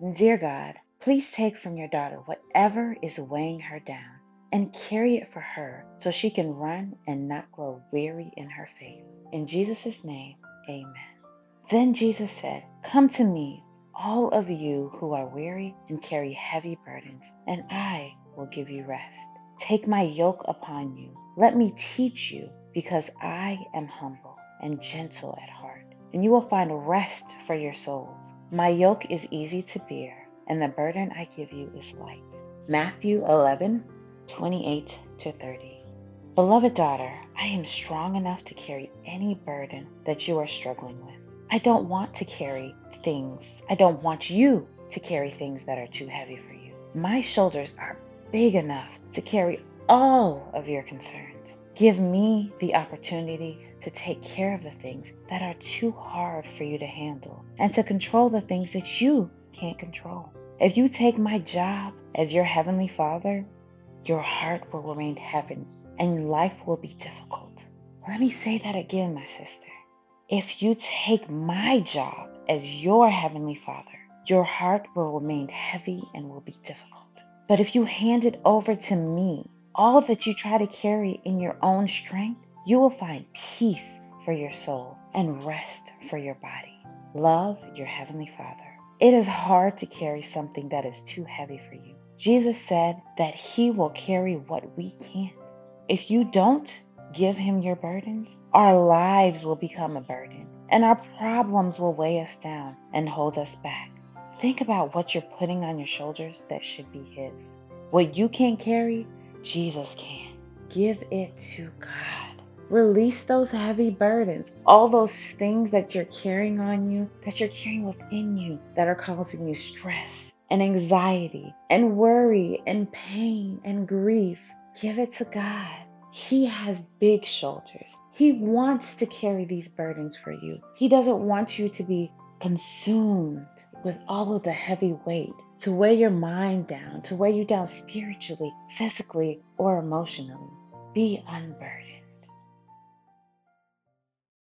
Dear God, please take from your daughter whatever is weighing her down and carry it for her so she can run and not grow weary in her faith. In Jesus' name, amen. Then Jesus said, Come to me, all of you who are weary and carry heavy burdens, and I will give you rest. Take my yoke upon you. Let me teach you, because I am humble and gentle at heart, and you will find rest for your souls. My yoke is easy to bear, and the burden I give you is light. Matthew 11, 28 to 30. Beloved daughter, I am strong enough to carry any burden that you are struggling with. I don't want to carry things, I don't want you to carry things that are too heavy for you. My shoulders are big enough to carry all of your concerns. Give me the opportunity to take care of the things that are too hard for you to handle and to control the things that you can't control. If you take my job as your heavenly father, your heart will remain heavy and life will be difficult. Let me say that again, my sister. If you take my job as your heavenly father, your heart will remain heavy and will be difficult. But if you hand it over to me, all that you try to carry in your own strength, you will find peace for your soul and rest for your body. Love your Heavenly Father. It is hard to carry something that is too heavy for you. Jesus said that He will carry what we can't. If you don't give Him your burdens, our lives will become a burden and our problems will weigh us down and hold us back. Think about what you're putting on your shoulders that should be His. What you can't carry, Jesus can. Give it to God. Release those heavy burdens, all those things that you're carrying on you, that you're carrying within you, that are causing you stress and anxiety and worry and pain and grief. Give it to God. He has big shoulders. He wants to carry these burdens for you. He doesn't want you to be consumed with all of the heavy weight, to weigh your mind down, to weigh you down spiritually, physically, or emotionally. Be unburdened.